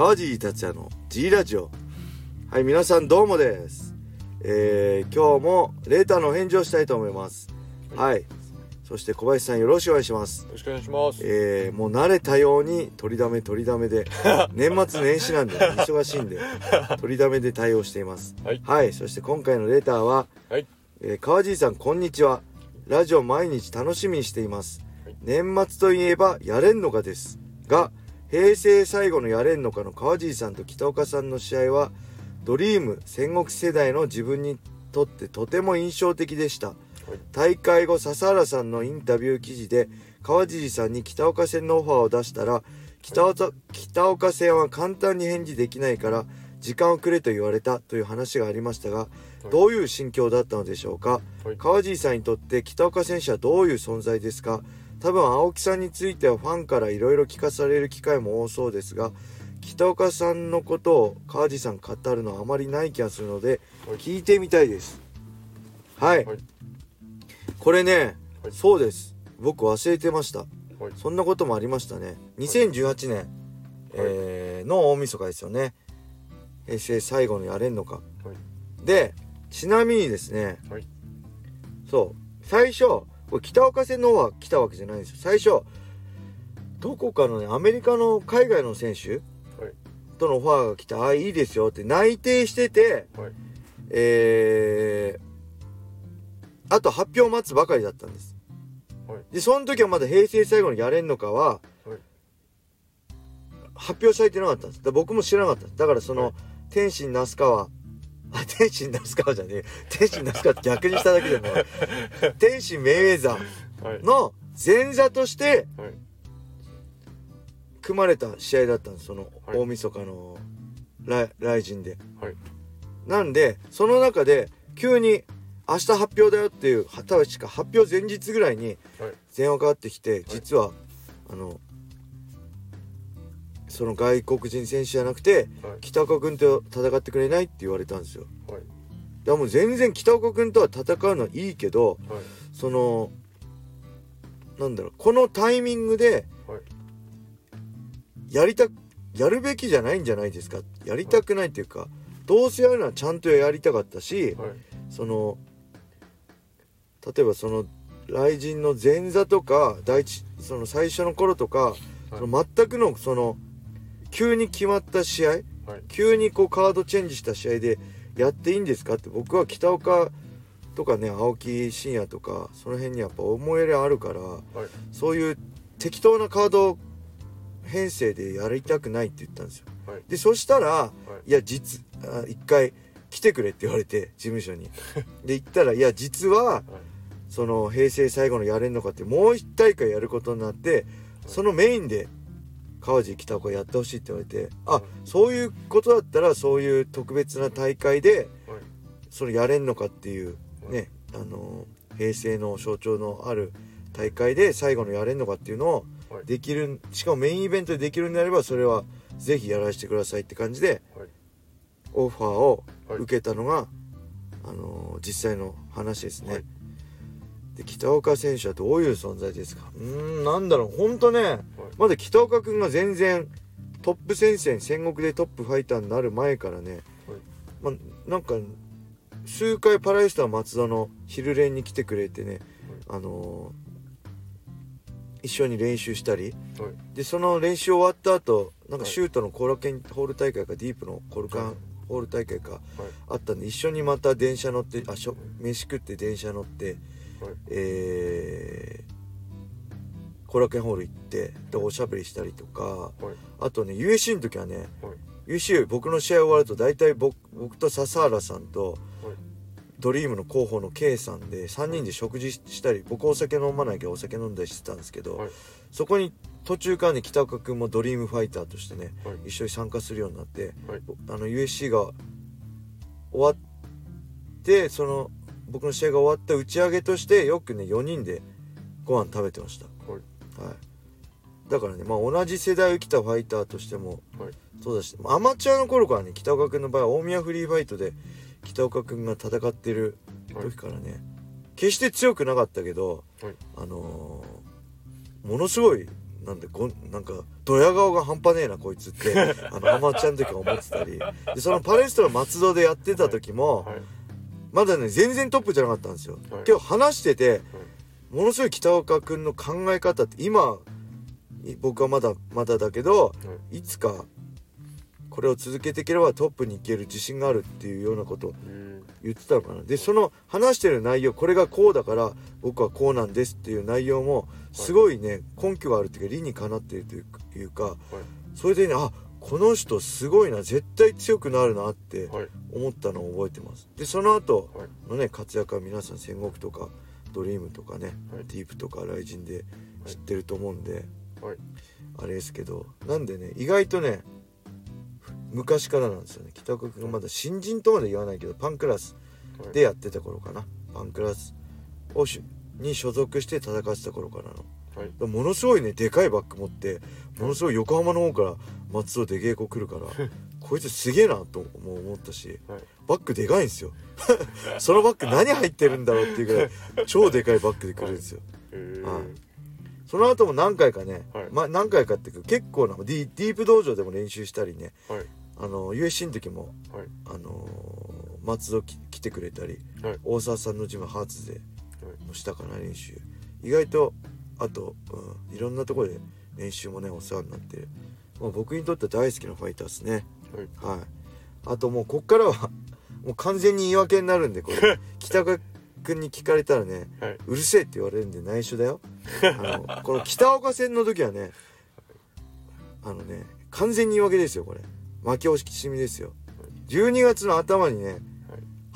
川尻達也の G ラジオ。はい皆さんどうもです。えー、今日もレーターの返事をしたいと思います。はい。そして小林さんよろしくお願いします。よろしくお願いします。えー、もう慣れたように取りだめ取りだめで 年末年始なんで忙しいんで取りだめで対応しています。はい。そして今回のレーターは、はい。えー川尻さんこんにちは。ラジオ毎日楽しみにしています、はい。年末といえばやれんのかですが平成最後のやれんのかの川尻さんと北岡さんの試合はドリーム戦国世代の自分にとってとても印象的でした。大会後笹原さんのインタビュー記事で川尻さんに北岡戦のオファーを出したら北岡北岡戦は簡単に返事できないから時間をくれと言われたという話がありましたがどういう心境だったのでしょうか？はい。川尻さんにとって北岡選手はどういう存在ですか？多分青木さんについてはファンからいろいろ聞かされる機会も多そうですが北岡さんのことを川尻さん語るのはあまりない気がするのではい。聞いてみたいです。はい、はい。これね、はい。そうです。僕忘れてました。はい。そんなこともありましたね。2018年、えーの大晦日ですよね。平成最後のやれんのか。はい。でちなみにですね、はい。そう。最初これ北岡戦の方は来たわけじゃないんですよ最初どこかのねアメリカの海外の選手はい。とのオファーが来て「ああいいですよ」って内定しててはい。えー、あと発表を待つばかりだったんですはい。でその時はまだ平成最後のやれんのかは、はい発表されてなかったんです僕も知らなかっただからその、はい天心那須川あ 天心那須川じゃねえ天心那須川って逆にしただけでも天心メイウェザはいー。の前座としてはい。組まれた試合だったんですそのはい大晦日の来来陣ではい。なんでその中で急に明日発表だよっていうは確か発表前日ぐらいにはい。電話かかってきて実はあのその外国人選手じゃなくてはい。北岡君と戦ってくれないって言われたんですよはい。だからもう全然北岡君とは戦うのはいいけどはい。そのなんだろうこのタイミングではい。やりたやるべきじゃないんじゃないですかやりたくないっていうかどうせやるのはちゃんとやりたかったしはい。その例えばその雷神の前座とか第一その最初の頃とか、その全くのその急に決まった試合？はい。急にこうカードチェンジした試合でやっていいんですか？って僕は北岡とかね青木真也とかその辺にやっぱ思い入れあるからはい。そういう適当なカード編成でやりたくないって言ったんですよはい。でそしたらはい。いや実あ一回来てくれって言われて事務所に で行ったらいや実ははい。その平成最後のやれんのかってもう一大会やることになってそのメインで川尻北岡やってほしいって言われてあはいそういうことだったらそういう特別な大会ではい。そのやれんのかっていうねあの平成の象徴のある大会で最後のやれんのかっていうのをはい。できるしかもメインイベントでできるんであればそれはぜひやらせてくださいって感じではい。オファーをはい受けたのが、あの実際の話ですね、はいで北岡選手はどういう存在ですか？うーんなんだろうほんとねはい。まだ北岡君が全然トップ戦線戦国でトップファイターになる前からね、まあ、なんか数回パラエスター松田の昼練に来てくれてね、あのー一緒に練習したりはい。でその練習終わった後なんかはいシュートのコーラケンホール大会かディープのコルカンホール大会かはい。あったんで一緒にまた電車乗ってあしょ飯食って電車乗ってはい。えー、コラケンホール行ってでおしゃべりしたりとかはい。あとね USC の時はねはい。USC 僕の試合終わると大体僕僕と笹原さんとはい。ドリームの広報の K さんで3人で食事したり僕お酒飲まないけどお酒飲んだりしてたんですけど、はいそこに途中からね北岡君もドリームファイターとしてねはい。一緒に参加するようになってはい。あの USC が終わってその僕の試合が終わった打ち上げとしてよくね4人でご飯食べてました。はい。はい。だからねまあ同じ世代を生きたファイターとしてもはい。そうだしアマチュアの頃からね北岡君の場合は大宮フリーファイトで北岡君が戦ってる時からね、決して強くなかったけど、はい。あのーものすごいなんでごなんかドヤ顔が半端ねえなこいつって あのアマチュアの時は思ってたり。でそのパレストラ松戸でやってた時も、はいまだね全然トップじゃなかったんですよ、はい。今日話しててものすごい北岡君の考え方って今い僕はまだまだだけどいつかこれを続けていければトップに行ける自信があるっていうようなことをうん。言ってたのかな。でその話してる内容これがこうだから僕はこうなんですっていう内容もすごいね根拠があるっていうか理にかなっているというかい。うかそれでねあこの人すごいな絶対強くなるなってはい。思ったのを覚えてます。でその後はい。のね活躍は皆さん戦国とかドリームとかね、はい。ディープとかライジンで知ってると思うんで、はい。あれですけどなんでね意外とね昔からなんですよね。北岡君がまだ新人とまで言わないけどパンクラスはい。でやってた頃かな。パンクラスをしに所属して戦ってた頃からのはい。ものすごいねでかいバッグ持ってものすごい横浜の方から松戸で稽古来るから こいつすげえなとも思ったしはい。バッグでかいんですよ。そのバッグ何入ってるんだろうっていうぐらい超でかいバッグで来るんですよ。へー。はい。その後も何回かね、はい。まあ何回かっていうか結構なディディープ道場でも練習したりねはい。あの USC の時もはい。あのー松戸き来てくれたりはい。大沢さんのジムハーツではい。もしたかな練習。意外とあと、うん、いろんなところで練習もねお世話になってる、まあ、僕にとっては大好きなファイターですね。はい。はい。あともうこっからは もう完全に言い訳になるんでこれ。北川君に聞かれたらねはい。うるせえって言われるんで内緒だよ。あのこの北岡戦の時はねあのね完全に言い訳ですよこれ。負け惜しみですよ。12月の頭にね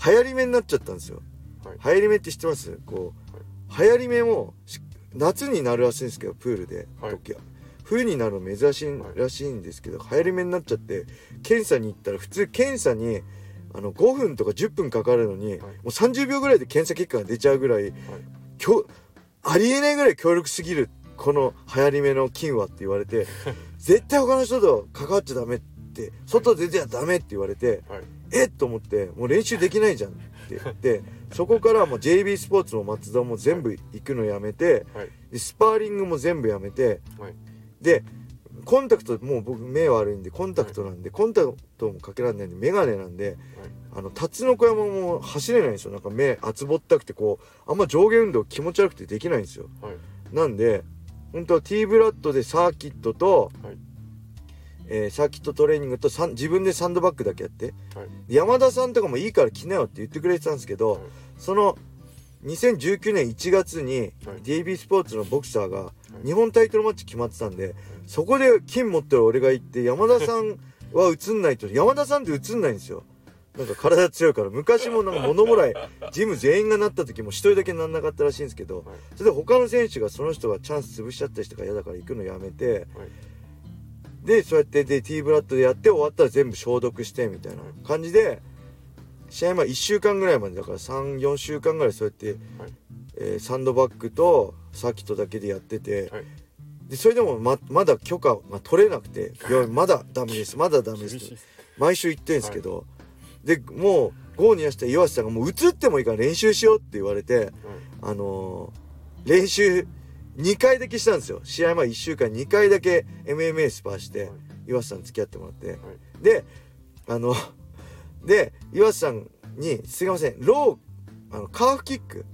流行り目になっちゃったんですよ。はい。流行り目って知ってます？こう流行り目もし夏になるらしいんですけどプールではい。時は、冬になるの珍しいらしいんですけど、流行り目になっちゃって検査に行ったら普通検査にあの5分とか10分かかるのに、もう30秒ぐらいで検査結果が出ちゃうぐらい、きょありえないぐらい強力すぎるこの流行り目の菌はって言われて 絶対他の人と関わっちゃダメって外出てはダメって言われてはい。えっと思ってもう練習できないじゃんって。言ってそこからもう JB スポーツも松田も全部行くのやめてはい。でスパーリングも全部やめてはい。でコンタクトもう僕目悪いんでコンタクトなんでコンタクトもかけられないんで眼鏡なんであのタツノコ山も走れないんですよ。なんか目厚ぼったくてこうあんま上下運動気持ち悪くてできないんですよ。はい。なんで本当は T ブラッドでサーキットと、はいえーサーキットトレーニングと自分でサンドバッグだけやって。はい。山田さんとかもいいから来なよって言ってくれてたんですけど、はい。その2019年1月にはい。DB スポーツのボクサーが日本タイトルマッチ決まってたんでそこで金持ってる俺が行って山田さんは映んないと山田さんって映んないんですよ。なんか体強いから昔もなんか物もらいジム全員がなった時も一人だけなんなかったらしいんですけどはい。それで他の選手がその人がチャンス潰しちゃったりとか嫌だから行くのやめてはいでそうやってで T ブラッドでやって終わったら全部消毒してみたいな感じで試合前1週間ぐらいまでだから34週間ぐらいそうやって、はい。えーサンドバッグとサーキットだけでやってて、はい。でそれでもままだ許可が取れなくて「いやまだダメですまだダメです」毎週言ってんですけど、でもうゴーにやした岩瀬さんが「もう移ってもいいから練習しよう」って言われてはい。あのー練習2回だけしたんですよ。試合前1週間2回だけ MMA スパーして、はい岩瀬さん付き合ってもらって、はい。であので岩瀬さんに「すいませんローあのカーフキック。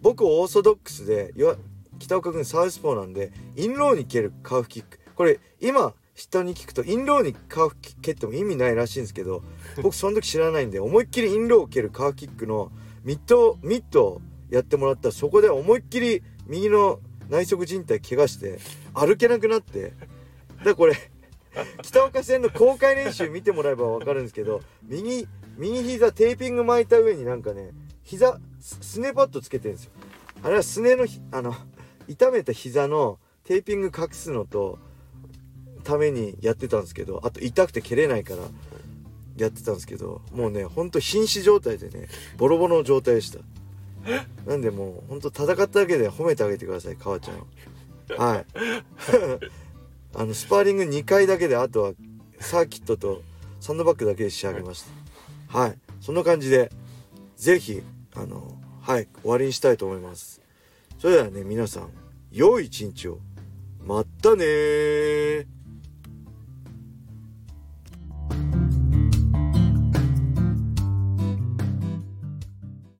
僕オーソドックスで岩北岡君サウスポーなんでインローに蹴るカーフキック。これ今人に聞くとインローにカーフ蹴っても意味ないらしいんですけど 僕その時知らないんで思いっきりインローを蹴るカーフキックのミットミットをやってもらった。らそこで思いっきり右の内側靭帯怪我して歩けなくなって。だこれ 北岡戦の公開練習見てもらえば分かるんですけど右右膝テーピング巻いた上になんかね膝すすねパッドつけてるんですよ。あれはすねのひあの痛めた膝のテーピング隠すのとためにやってたんですけどあと痛くて蹴れないからやってたんですけどもうねほんと瀕死状態でねボロボロの状態でしたなんでもうほんと戦っただけで褒めてあげてください川ちゃんは。い。あのスパーリング2回だけであとはサーキットとサンドバッグだけで仕上げました。はい、そんな感じでぜひあのはい終わりにしたいと思います。それではね皆さん良い一日を。まったね